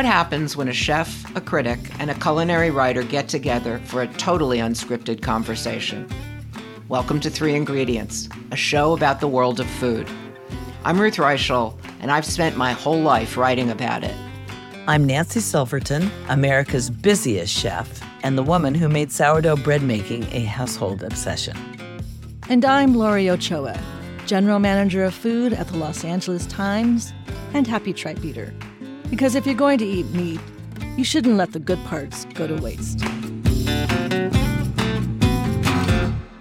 What happens when a chef, a critic, and a culinary writer get together for a totally unscripted conversation? Welcome to Three Ingredients, a show about the world of food. I'm Ruth Reichl, and I've spent my whole life writing about it. I'm Nancy Silverton, America's busiest chef, and the woman who made sourdough bread making a household obsession. And I'm Laurie Ochoa, General Manager of Food at the Los Angeles Times and Happy Tripe Eater. Because if you're going to eat meat, you shouldn't let the good parts go to waste.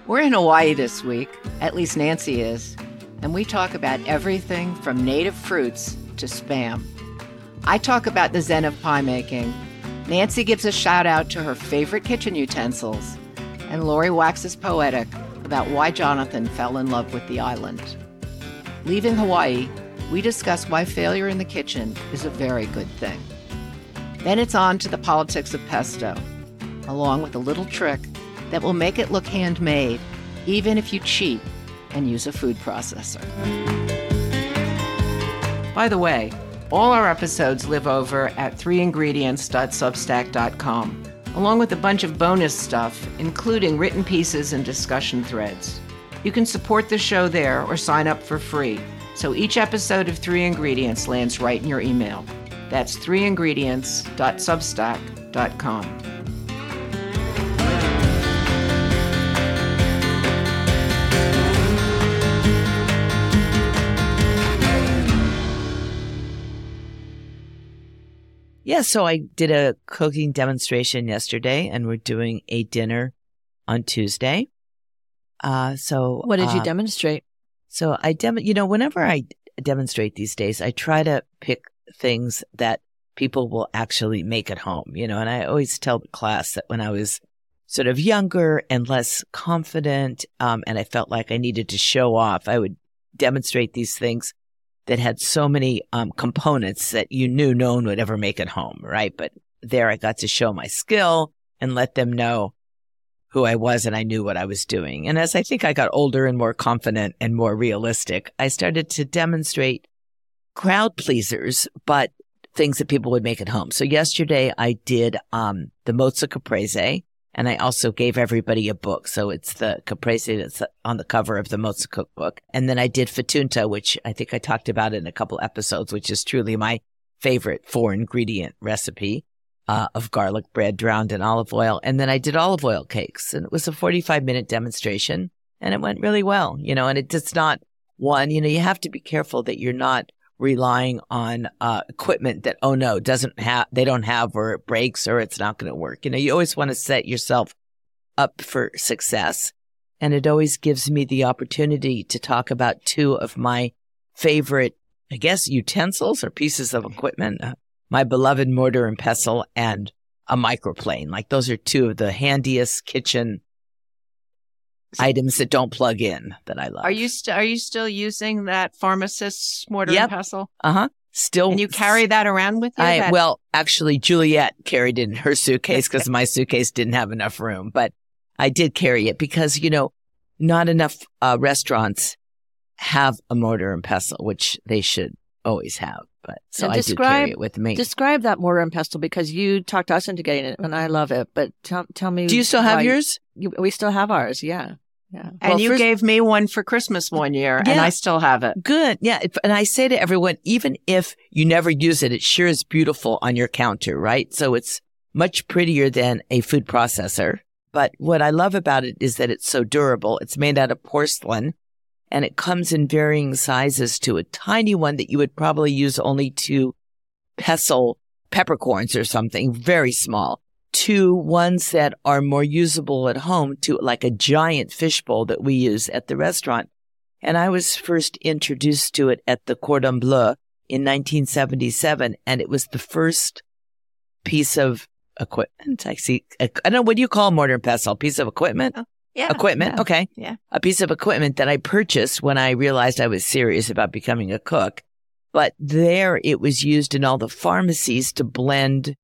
We're in Hawaii this week, at least Nancy is, and we talk about everything from native fruits to spam. I talk about the zen of pie making. Nancy gives a shout out to her favorite kitchen utensils, and Laurie waxes poetic about why Jonathan fell in love with the island. Leaving Hawaii, we discuss why failure in the kitchen is a very good thing. Then it's on to the politics of pesto, along with a little trick that will make it look handmade, even if you cheat and use a food processor. By the way, all our episodes live over at 3ingredients.substack.com along with a bunch of bonus stuff, including written pieces and discussion threads. You can support the show there or sign up for free, so each episode of Three Ingredients lands right in your email. That's threeingredients.substack.com. Yeah, so I did a cooking demonstration yesterday, and we're doing a dinner on Tuesday. Uh, so What did you uh, demonstrate? So I dem, you know, whenever I demonstrate these days, I try to pick things that people will actually make at home, you know, and I always tell the class that when I was sort of younger and less confident, um, and I felt like I needed to show off, I would demonstrate these things that had so many um, components that you knew no one would ever make at home, right? But there I got to show my skill and let them know who I was and I knew what I was doing. And as I think I got older and more confident and more realistic, I started to demonstrate crowd pleasers, but things that people would make at home. So yesterday I did um, the mozza caprese and I also gave everybody a book. So it's the caprese that's on the cover of the mozza cookbook. And then I did fettunta, which I think I talked about in a couple episodes, which is truly my favorite four ingredient recipe uh, of garlic bread drowned in olive oil. And then I did olive oil cakes and it was a 45 minute demonstration and it went really well, you know, and it does not one, you know, you have to be careful that you're not relying on uh, equipment that, oh no, doesn't have, they don't have or it breaks or it's not going to work. You know, you always want to set yourself up for success. And it always gives me the opportunity to talk about two of my favorite, I guess, utensils or pieces of equipment. My beloved mortar and pestle and a microplane. Like those are two of the handiest kitchen items that don't plug in that I love. Are you st- are you still using that pharmacist's mortar Yep. and pestle? Uh huh. Still. And you carry that around with you? I, That- well, actually, Juliet carried it in her suitcase because my suitcase didn't have enough room, but I did carry it because, you know, not enough uh, restaurants have a mortar and pestle, which they should always have. But so And I do describe- carry it with me. Describe that mortar and pestle because you talked us into getting it, and I love it. But tell tell me, do you still have yours? You, we still have ours. Yeah, yeah. and well, you first- gave me one for Christmas one year, and I still have it. Good. Yeah. And I say to everyone, even if you never use it, it sure is beautiful on your counter, right? So it's much prettier than a food processor. But what I love about it is that it's so durable. It's made out of porcelain and it comes in varying sizes to a tiny one that you would probably use only to pestle peppercorns or something very small to ones that are more usable at home to like a giant fishbowl that we use at the restaurant. And I was first introduced to it at the Cordon Bleu in 1977. And it was the first piece of equipment. I see. I don't know. What do you call mortar and pestle? Piece of equipment? Yeah. equipment. Yeah. Okay. Yeah. A piece of equipment that I purchased when I realized I was serious about becoming a cook. But there it was used in all the pharmacies to blend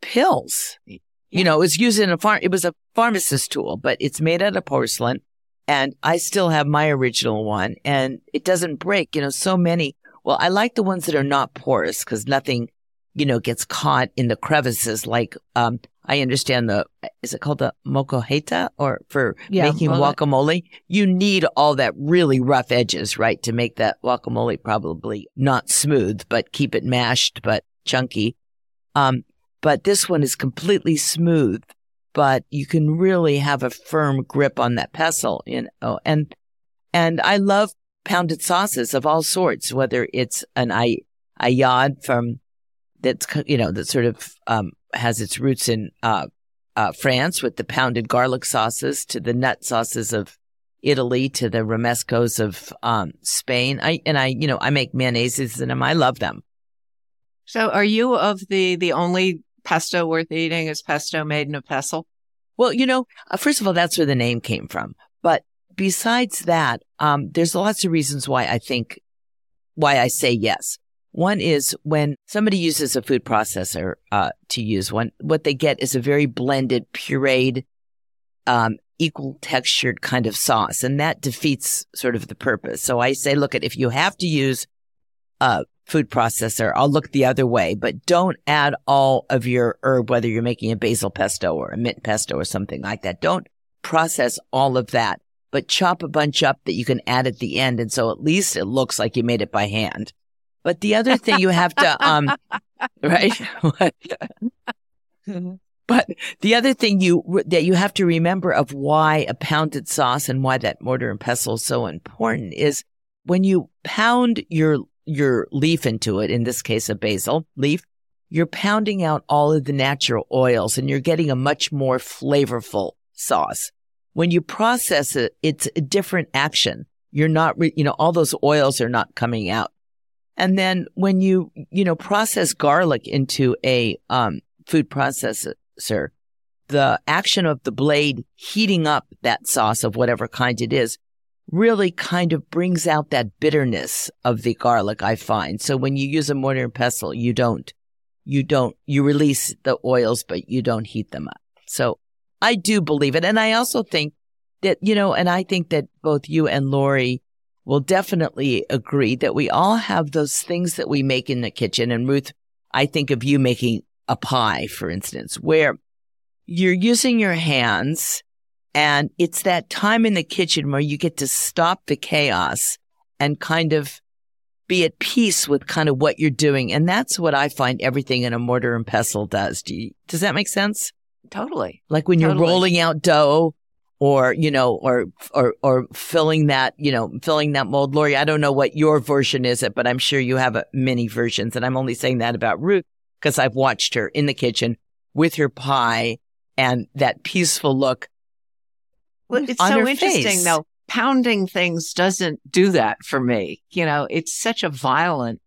pills. You know, it was used in a farm. It was a pharmacist tool, but it's made out of porcelain. And I still have my original one and it doesn't break. You know, so many. Well, I like the ones that are not porous because nothing you know, gets caught in the crevices. Like, um, I understand the, is it called the molcajete or for Yeah, making guacamole? You need all that really rough edges, right? To make that guacamole probably not smooth, but keep it mashed, but chunky. Um, but this one is completely smooth, but you can really have a firm grip on that pestle, you know, and, and I love pounded sauces of all sorts, whether it's an ay- aillade from that's you know that sort of um, has its roots in uh, uh, France with the pounded garlic sauces to the nut sauces of Italy to the romescos of um, Spain. I and I you know I make mayonnaises in them. I love them. So, are you of the the only pesto worth eating is pesto made in a pestle? Well, you know, uh, first of all, that's where the name came from. But besides that, um, there's lots of reasons why I think why I say yes. One is when somebody uses a food processor uh, to use one, what they get is a very blended, pureed, um, equal textured kind of sauce, and that defeats sort of the purpose. So I say, look, at if you have to use a food processor, I'll look the other way, but don't add all of your herb, whether you're making a basil pesto or a mint pesto or something like that. Don't process all of that, but chop a bunch up that you can add at the end, and so at least it looks like you made it by hand. But the other thing you have to, um, right? but the other thing you that you have to remember of why a pounded sauce and why that mortar and pestle is so important is when you pound your your leaf into it. In this case, a basil leaf. You're pounding out all of the natural oils, and you're getting a much more flavorful sauce. When you process it, it's a different action. You're not, re- you know, all those oils are not coming out. And then when you, you know, process garlic into a um, food processor, the action of the blade heating up that sauce of whatever kind it is really kind of brings out that bitterness of the garlic, I find. So when you use a mortar and pestle, you don't, you don't, you release the oils, but you don't heat them up. So I do believe it. And I also think that, you know, and I think that both you and Laurie will definitely agree that we all have those things that we make in the kitchen. And Ruth, I think of you making a pie, for instance, where you're using your hands and it's that time in the kitchen where you get to stop the chaos and kind of be at peace with kind of what you're doing. And that's what I find everything in a mortar and pestle does. Do you, does that make sense? Totally. Like when you're rolling out dough or, you know, or, or, or filling that, you know, filling that mold. Laurie, I don't know what your version is, it, but I'm sure you have many versions. And I'm only saying that about Ruth because I've watched her in the kitchen with her pie and that peaceful look. Well, it's so interesting face. though. Pounding things doesn't do that for me. You know, it's such a violent.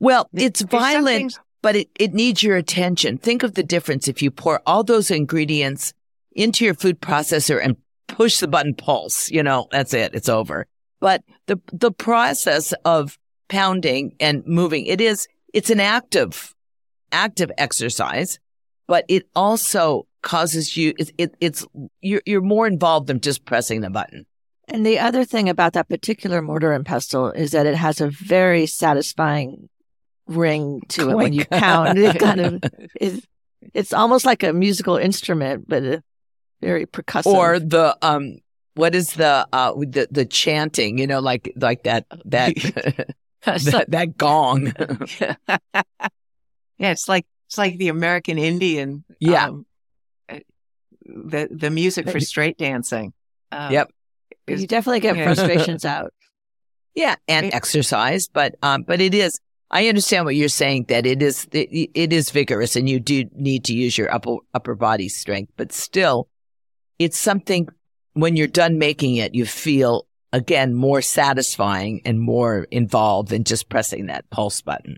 Well, it's violent, things- but it, it needs your attention. Think of the difference if you pour all those ingredients into your food processor and push the button pulse, you know, that's it. It's over. But the, the process of pounding and moving, it is, it's an active, active exercise, but it also causes you, it, it, it's, you're, you're more involved than just pressing the button. And the other thing about that particular mortar and pestle is that it has a very satisfying ring to it when you pound. It kind of is. It's almost like a musical instrument, but uh, very percussive. or the um what is the uh the the chanting you know like like that that that, that gong yeah, it's like it's like the American Indian. Yeah. um, uh, the the music for straight dancing. Um, Yep. is- you definitely get Yeah. frustrations out. yeah and It- exercise but um but it is i understand what you're saying that it is it, it is vigorous and you do need to use your upper upper body strength but still it's something when you're done making it you feel again more satisfying and more involved than just pressing that pulse button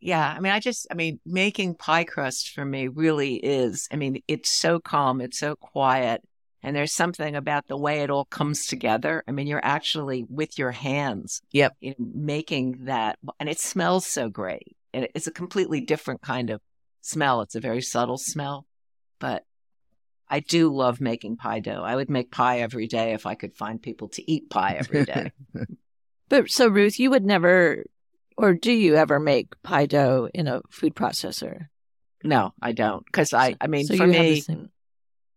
Yeah, I mean, I just, I mean, making pie crust for me really is. I mean, it's so calm, it's so quiet, and there's something about the way it all comes together. I mean, you're actually with your hands, Yep. you know, making that, and it smells so great. And it's a completely different kind of smell. It's a very subtle smell, but I do love making pie dough. I would make pie every day if I could find people to eat pie every day. But so Ruth, you would never Or do you ever make pie dough in a food processor? No, I don't. Because I, I mean, so for me, this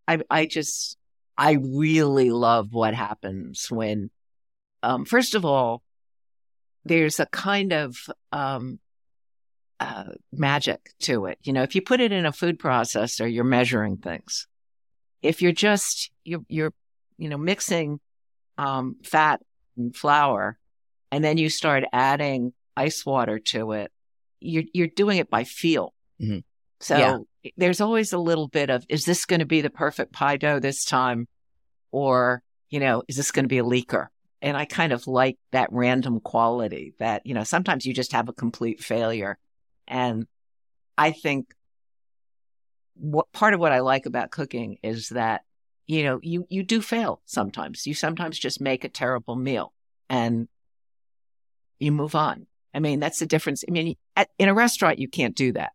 I, I just, I really love what happens when, um, first of all, there's a kind of, um, uh, magic to it. You know, if you put it in a food processor, you're measuring things. If you're just, you're, you're, you know, mixing, um, fat and flour, and then you start adding ice water to it, you're, you're doing it by feel. Mhm. So Yeah. there's always a little bit of, is this going to be the perfect pie dough this time? Or, you know, is this going to be a leaker? And I kind of like that random quality that, you know, sometimes you just have a complete failure. And I think what part of what I like about cooking is that, you know, you, you do fail sometimes. You sometimes just make a terrible meal and you move on. I mean, that's the difference. I mean, at, in a restaurant, you can't do that.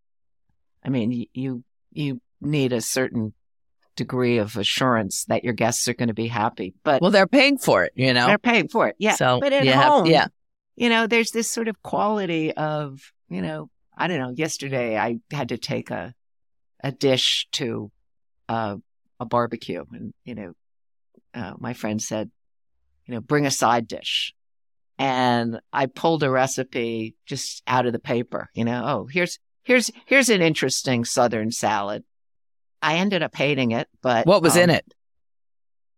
I mean, you, you, need a certain degree of assurance that your guests are going to be happy, but Well, they're paying for it, you know. they're paying for it. Yeah. So but at you have- home, yeah. you know, there's this sort of quality of, you know, I don't know. Yesterday, I had to take a a dish to uh, a barbecue, and you know, uh, my friend said, you know, bring a side dish, and I pulled a recipe just out of the paper. You know, oh, here's here's here's an interesting southern salad. I ended up hating it, but What was in um, it?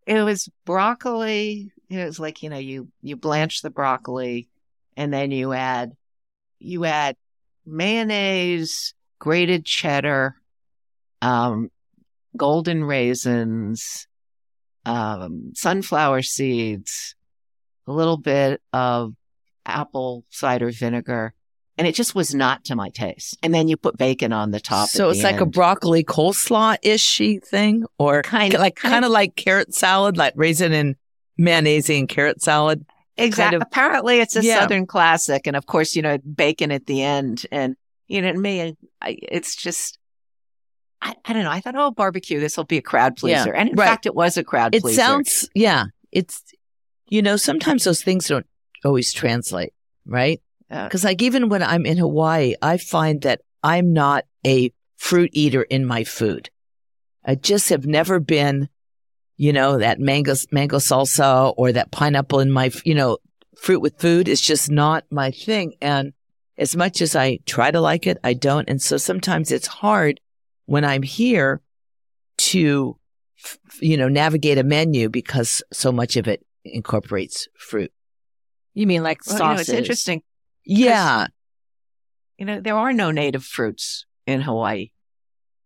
it was broccoli. It was like, you know, you, you blanch the broccoli and then you add, you add mayonnaise, grated cheddar, um, golden raisins, um, sunflower seeds, a little bit of apple cider vinegar. And it just was not to my taste. And then you put bacon on the top. So it's like a end. broccoli coleslaw ishy thing, or Kind of- like kind kind of like carrot salad, like raisin and mayonnaise and carrot salad. Exactly. of- Apparently, it's a Yeah. Southern classic, and of course, you know, bacon at the end, and you know, me, it's just, I, I don't know. I thought, oh, barbecue, this will be a crowd Yeah, pleaser, and in right. fact, it was a crowd It pleaser. It sounds, yeah. It's, you know, sometimes those things don't always translate, right? Uh, Because like even when I'm in Hawaii, I find that I'm not a fruit eater in my food. I just have never been, you know, that mango mango salsa or that pineapple in my, you know, fruit with food is just not my thing. And as much as I try to like it, I don't. And so sometimes it's hard when I'm here to, you know, navigate a menu because so much of it incorporates fruit. You mean like well, you know, sauces? it's interesting. Yeah. You know, there are no native fruits in Hawaii.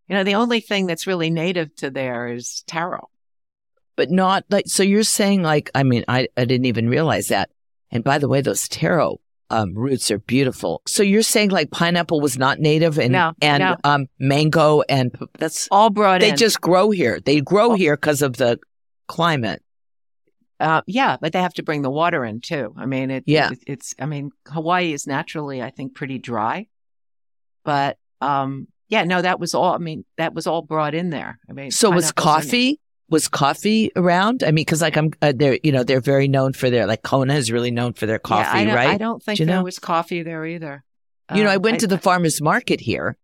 You know, the only thing that's really native to there is taro. but not like so you're saying like i mean i, I didn't even realize that and by the way those taro um, roots are beautiful so you're saying like pineapple was not native and No, and no. um mango and that's All brought they in. They just grow here they grow here because of the climate Uh, yeah, but they have to bring the water in too. I mean, it, Yeah. it- it's, I mean, Hawaii is naturally, I think, pretty dry, but, um, yeah, no, that was all, I mean, that was all brought in there. I mean, so was coffee was coffee around i mean because like i'm uh, they're you know they're very known for their like kona is really known for their Yeah, coffee I right I don't think Do there know? was coffee there either. You know, I Um, went to the farmer's market here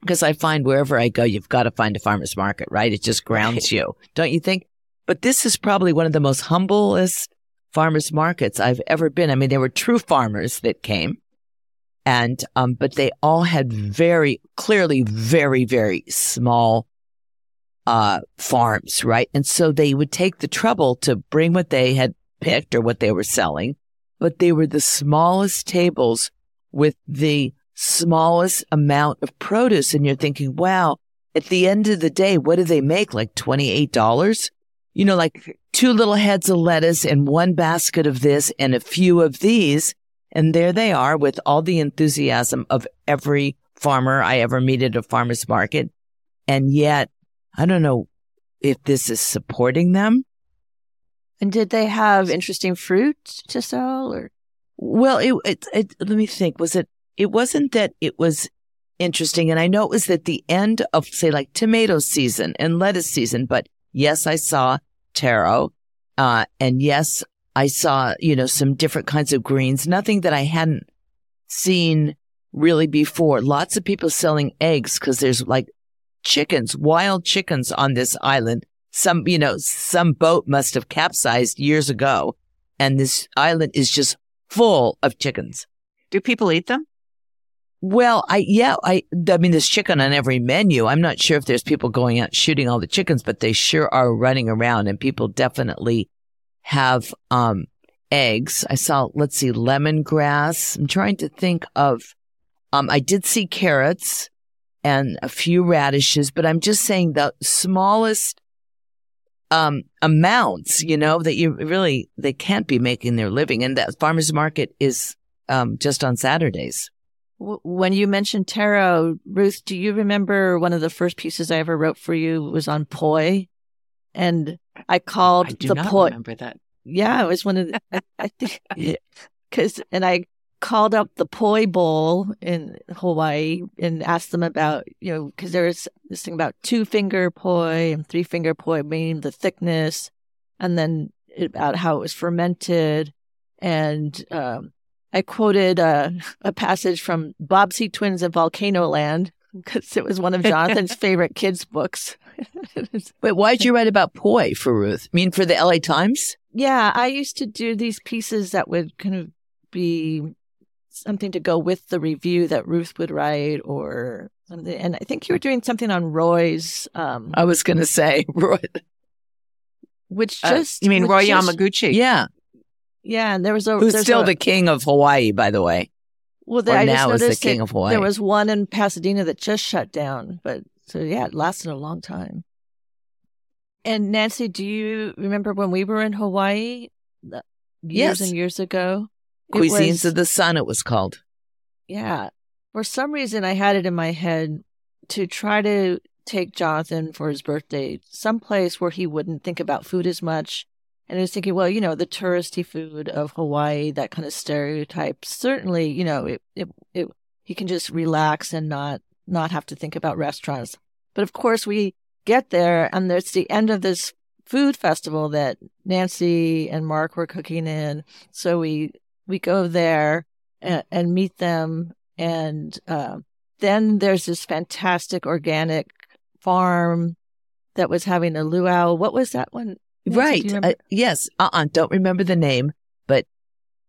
because I find wherever I go, you've got to find a farmer's market, right? It just grounds you, don't you think? But this is probably one of the most humblest farmer's markets I've ever been. I mean, there were true farmers that came and, um, but they all had very clearly very, very small, uh, farms, right? And so they would take the trouble to bring what they had picked or what they were selling, but they were the smallest tables with the smallest amount of produce. And you're thinking, wow, at the end of the day, what do they make? Like $28? You know, like two little heads of lettuce and one basket of this and a few of these. And there they are with all the enthusiasm of every farmer I ever meet at a farmer's market. And yet, I don't know if this is supporting them. And did they have interesting fruit to sell or? Well, it, it, it, let me think. Was it, it wasn't that it was interesting. And I know it was at the end of, say, like tomato season and lettuce season. But yes, I saw taro. Uh, and yes, I saw, you know, some different kinds of greens, nothing that I hadn't seen really before. Lots of people selling eggs because there's like chickens, wild chickens on this island. Some, you know, some boat must have capsized years ago and this island is just full of chickens. Do people eat them? Well, I, yeah, I, I mean, there's chicken on every menu. I'm not sure if there's people going out shooting all the chickens, but they sure are running around and people definitely have, um, eggs. I saw, let's see, lemongrass. I'm trying to think of, um, I did see carrots and a few radishes, but I'm just saying the smallest, um, amounts, you know, that you really, they can't be making their living. And that farmer's market is, um, just on Saturdays. When you mentioned taro, Ruth, do you remember one of the first pieces I ever wrote for you was on poi? And I called I do the not poi. remember that. Yeah, it was one of the, I, I think, because, and I called up the poi bowl in Hawaii and asked them about, you know, because there's this thing about two finger poi and three finger poi, meaning the thickness, and then about how it was fermented. And um, I quoted uh, a passage from Bobbsey Twins of Volcano Land because it was one of Jonathan's favorite kids' books. Wait, why'd you write about poi for Ruth? I mean, for the LA Times? Yeah, I used to do these pieces that would kind of be something to go with the review that Ruth would write or something. And I think you were doing something on Roy's, um, I was going to say, Roy. which Uh, just you mean Roy just- Yamaguchi? Yeah. Yeah, and there was a Who's still a- the king of Hawaii, by the way. well. There, I just the noticed king that of Hawaii. There was one in Pasadena that just shut down, but so yeah, it lasted a long time. And Nancy, do you remember when we were in Hawaii years Yes. and years ago? Cuisines was- of the Sun, it was called. Yeah. For some reason, I had it in my head to try to take Jonathan for his birthday someplace where he wouldn't think about food as much. And I was thinking, well, you know, the touristy food of Hawaii, that kind of stereotype. Certainly, you know, it, it, it, he can just relax and not, not have to think about restaurants. But of course, we get there and there's the end of this food festival that Nancy and Mark were cooking in. So we, we go there and, and meet them. And uh, then there's this fantastic organic farm that was having a luau. What was that one? Right. Uh, yes. Uh-uh. Don't remember the name, but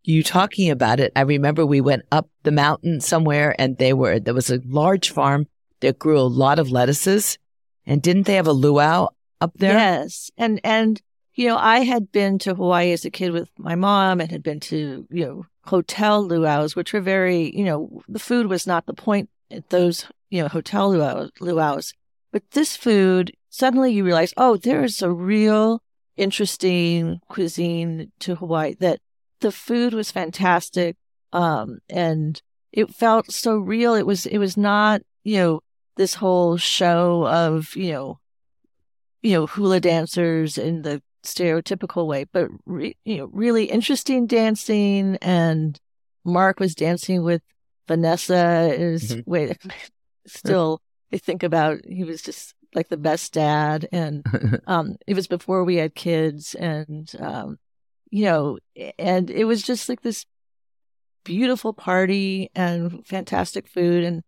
you talking about it. I remember we went up the mountain somewhere and they were, there was a large farm that grew a lot of lettuces. And didn't they have a luau up there? Yes. And, and, you know, I had been to Hawaii as a kid with my mom and had been to, you know, hotel luau's, which were very, you know, the food was not the point at those, you know, hotel luau- luau's. But this food, suddenly you realize, oh, there is a real interesting cuisine to Hawaii that the food was fantastic. Um, and it felt so real. It was, it was not, you know, this whole show of, you know, you know, hula dancers and the stereotypical way, but re- you know, really interesting dancing. And Mark was dancing with Vanessa. Is Mhm. wait, still I think about he was just like the best dad, and um, it was before we had kids, and um, you know, and it was just like this beautiful party and fantastic food, and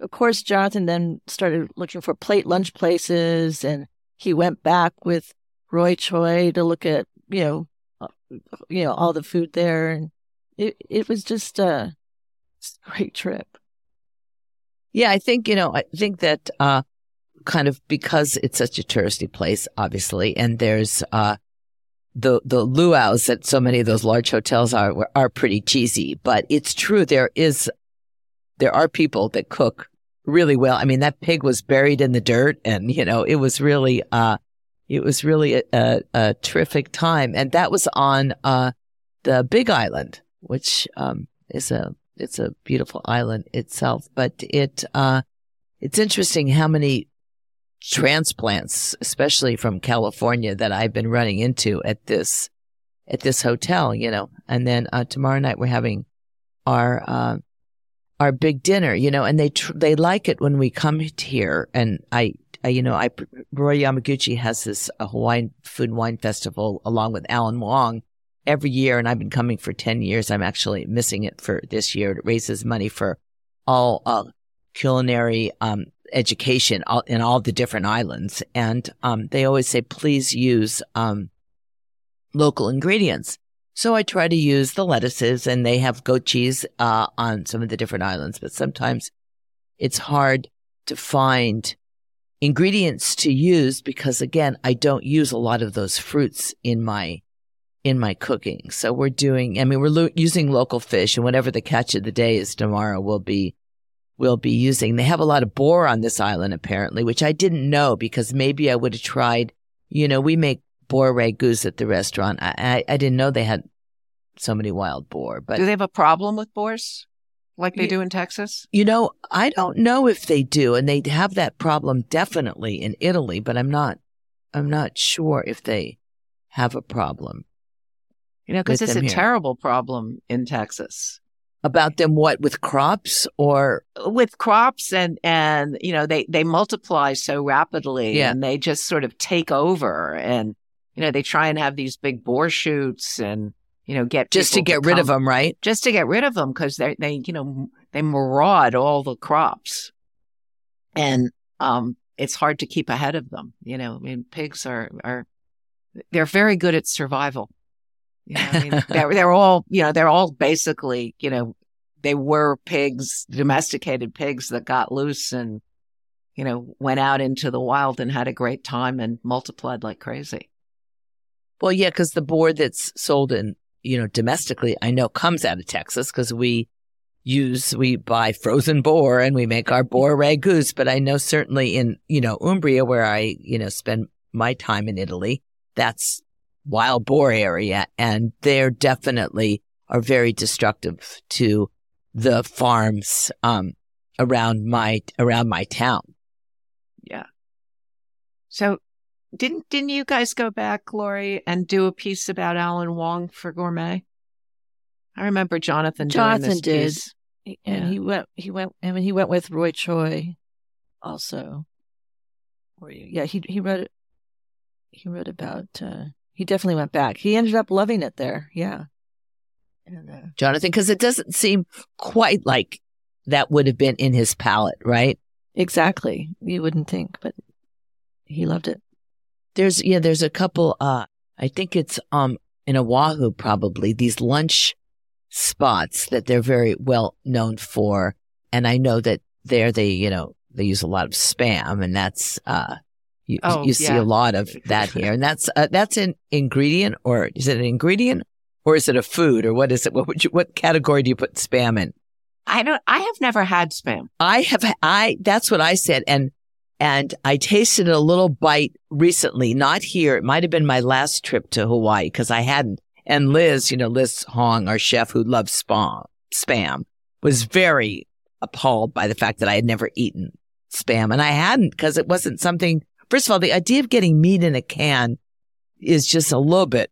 of course, Jonathan then started looking for plate lunch places, and he went back with Roy Choi to look at you know, uh, you know all the food there, and it it was just a great trip. Yeah, I think, you know, I think that, uh, kind of because it's such a touristy place, obviously, and there's, uh, the, the luau's that so many of those large hotels are, are pretty cheesy, but it's true. There is, there are people that cook really well. I mean, that pig was buried in the dirt and, you know, it was really, uh, it was really a, a, a terrific time. And that was on, uh, the Big Island, which, um, is a, it's a beautiful island itself, but it, uh, it's interesting how many transplants, especially from California that I've been running into at this, at this hotel, you know, and then, uh, tomorrow night we're having our, uh, our big dinner, you know, and they, tr- they like it when we come here. And I, I you know, I, Roy Yamaguchi has this uh, Hawaiian food and wine festival along with Alan Wong every year, and I've been coming for 10 years. I'm actually missing it for this year. It raises money for all uh, culinary um, education all, in all the different islands. And um, they always say, please use um, local ingredients. So I try to use the lettuces, and they have goat cheese uh, on some of the different islands, but sometimes it's hard to find ingredients to use because again, I don't use a lot of those fruits in my in my cooking. So we're doing, I mean, we're lo- using local fish and whatever the catch of the day is tomorrow, we'll be, we'll be using. They have a lot of boar on this island apparently, which I didn't know because maybe I would have tried, you know, we make boar ragouts at the restaurant. I, I, I didn't know they had so many wild boar, but do they have a problem with boars like they do in Texas? You know, I don't know if they do, and they have that problem definitely in Italy, but I'm not, I'm not sure if they have a problem. You know, because it's a here. terrible problem in Texas About them, what with crops or with crops and and you know they they multiply so rapidly Yeah. and they just sort of take over and you know they try and have these big boar shoots and you know get just to get rid of them, right? just to get rid of them because they they you know they maraud all the crops. And um it's hard to keep ahead of them you know i mean pigs are are they're very good at survival. You know, I mean, they're, they're all you know they're all basically you know they were pigs domesticated pigs that got loose and you know went out into the wild and had a great time and multiplied like crazy. Well, yeah, because the boar that's sold in, you know, domestically, I know comes out of Texas because we use, we buy frozen boar and we make our boar ragouts. But I know certainly in, you know, Umbria, where I, you know, spend my time in Italy, that's wild boar area. And they're definitely are very destructive to the farms, um, around my, around my town. Yeah. So didn't didn't you guys go back, Laurie, and do a piece about Alan Wong for Gourmet? I remember Jonathan. doing Jonathan this did. piece. and Yeah. he went he went I mean he went with Roy Choi also or yeah he he wrote it he wrote about uh he definitely went back he ended up loving it there yeah and, uh, Jonathan, because it doesn't seem quite like that would have been in his palate, right? exactly you wouldn't think but he loved it There's yeah, there's a couple. Uh, I think it's um in Oahu probably these lunch spots that they're very well known for, and I know that there they you know they use a lot of spam, and that's uh you Oh, you see yeah. a lot of that here, and that's uh, that's an ingredient or is it an ingredient or is it a food or what is it? What would you what category do you put spam in? I don't. I have never had spam. I have, I, that's what I said. And, and I tasted a little bite recently, not here. It might have been my last trip to Hawaii because I hadn't. And Liz, you know, Liz Hong, our chef who loves spam, spam was very appalled by the fact that I had never eaten spam and I hadn't because it wasn't something, first of all, the idea of getting meat in a can is just a little bit.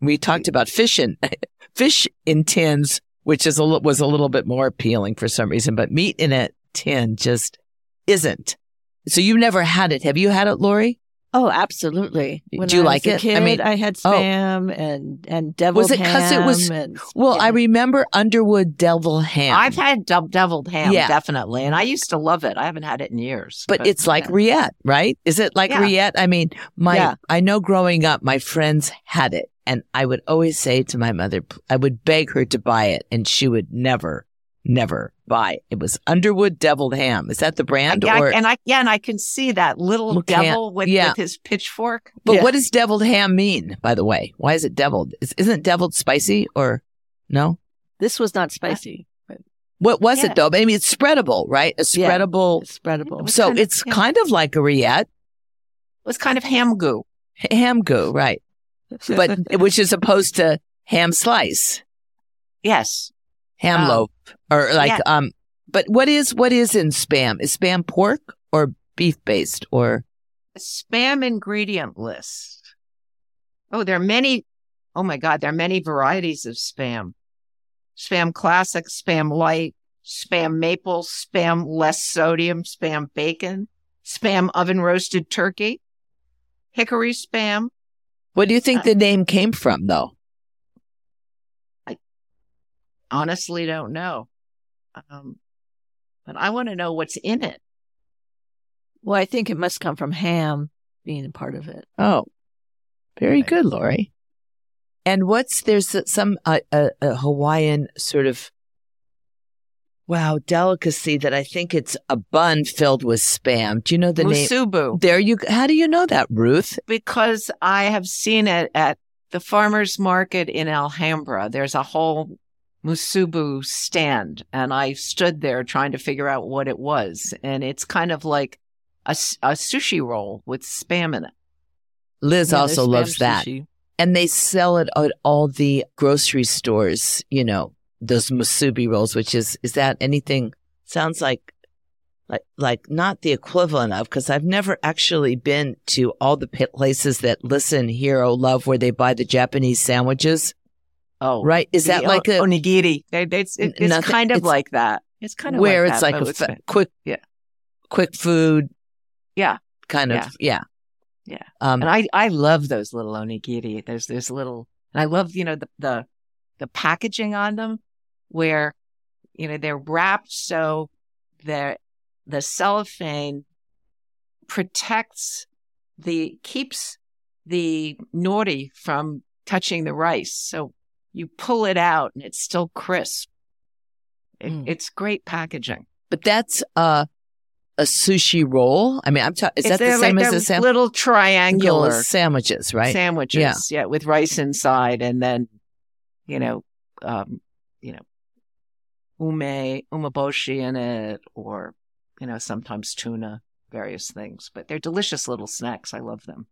We talked about fish in, fish in tins which is a was a little bit more appealing for some reason, but meat in a tin just isn't. So you've never had it. Have you had it, Laurie? oh absolutely Do you I like it? I mean- I had Oh. spam and and deviled Was it because it was- and, Well, I remember Underwood Devil Ham. I've had dou- deviled ham, Yeah. definitely, and I used to love it. I haven't had it in years. but it's like rillette, right? Is it like Yeah. rillette? I mean, my Yeah. I know growing up, my friends had it, and I would always say to my mother, I would beg her to buy it, and she would never, never buy it. It was Underwood Deviled Ham. Is that the brand? yeah, or and I yeah, and I can see that little Look, can't- devil with, yeah. with his pitchfork. But Yeah. what does deviled ham mean, by the way? Why is it deviled? Is, isn't deviled spicy or no? this was not spicy but What was Yeah. it though? I mean, it's spreadable, right? A Yeah. spreadable. it's spreadable was So kind of- it's yeah. kind of like a rillette It was kind of ham goo. ham goo, right? But which is opposed to ham slice, Yes, ham loaf, or like Yeah. um. But what is what is in spam? Is spam pork or beef based or? spam ingredient list. Oh, there are many. Oh my God, there are many varieties of spam. Spam classic, spam light, spam maple, spam less sodium, spam bacon, spam oven roasted turkey, hickory spam. What do you think Uh, the name came from though? Honestly don't know. Um, but I want to know what's in it. Well, I think it must come from ham being a part of it. Oh, very good, Laurie. And what's there's some uh, a, a Hawaiian sort of wow delicacy that I think it's a bun filled with spam. Do you know the name? Musubi. There you. How do you know that, Ruth? Because I have seen it at the farmers market in Alhambra. There's a whole musubi stand, and I stood there trying to figure out what it was, and it's kind of like a, a sushi roll with spam in it. Liz Yeah, also loves that. sushi. and they sell it at all the grocery stores. You know those musubi rolls, which is is that anything? Sounds like like like not the equivalent of because I've never actually been to all the pa- places that listen, hero, love where they buy the Japanese sandwiches. Oh, Right? Is that like o- a onigiri? They- they- It's, it- it's nothing- kind of it's- like that. It's kind of where like it's that, like a with fa- quick, Yeah. quick food, Yeah. kind of, Yeah. yeah, Yeah. Um, And I, I love those little onigiri. There's there's little, and I love you know the the the packaging on them, where you know they're wrapped so they're the cellophane protects the keeps the nori from touching the rice. So you pull it out and it's still crisp. It, Mm. It's great packaging. but that's uh, a sushi roll. I mean, I'm talking. Is It's- that the same like as a sam- little triangular sandwiches, right? sandwiches, yeah. with rice inside, and then you know, um, you know, ume umeboshi in it, or you know, sometimes tuna, various things. But they're delicious little snacks. I love them.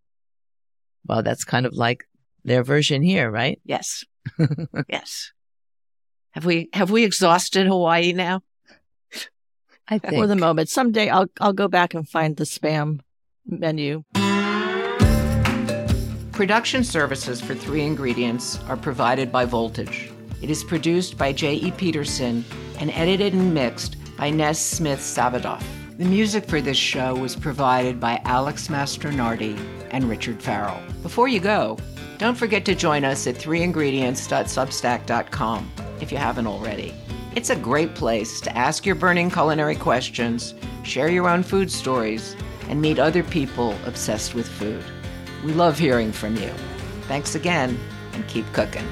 Well, that's kind of like their version here, right? Yes, yes. Have we have we exhausted Hawaii now? I think For the moment, someday I'll I'll go back and find the spam menu. Production services for Three Ingredients are provided by Voltage. It is produced by J.E. Peterson and edited and mixed by Ness Smith Savadoff. The music for this show was provided by Alex Mastronardi and Richard Farrell. Before you go, don't forget to join us at threeingredients.substack.com if you haven't already. It's a great place to ask your burning culinary questions, share your own food stories, and meet other people obsessed with food. We love hearing from you. Thanks again, and keep cooking.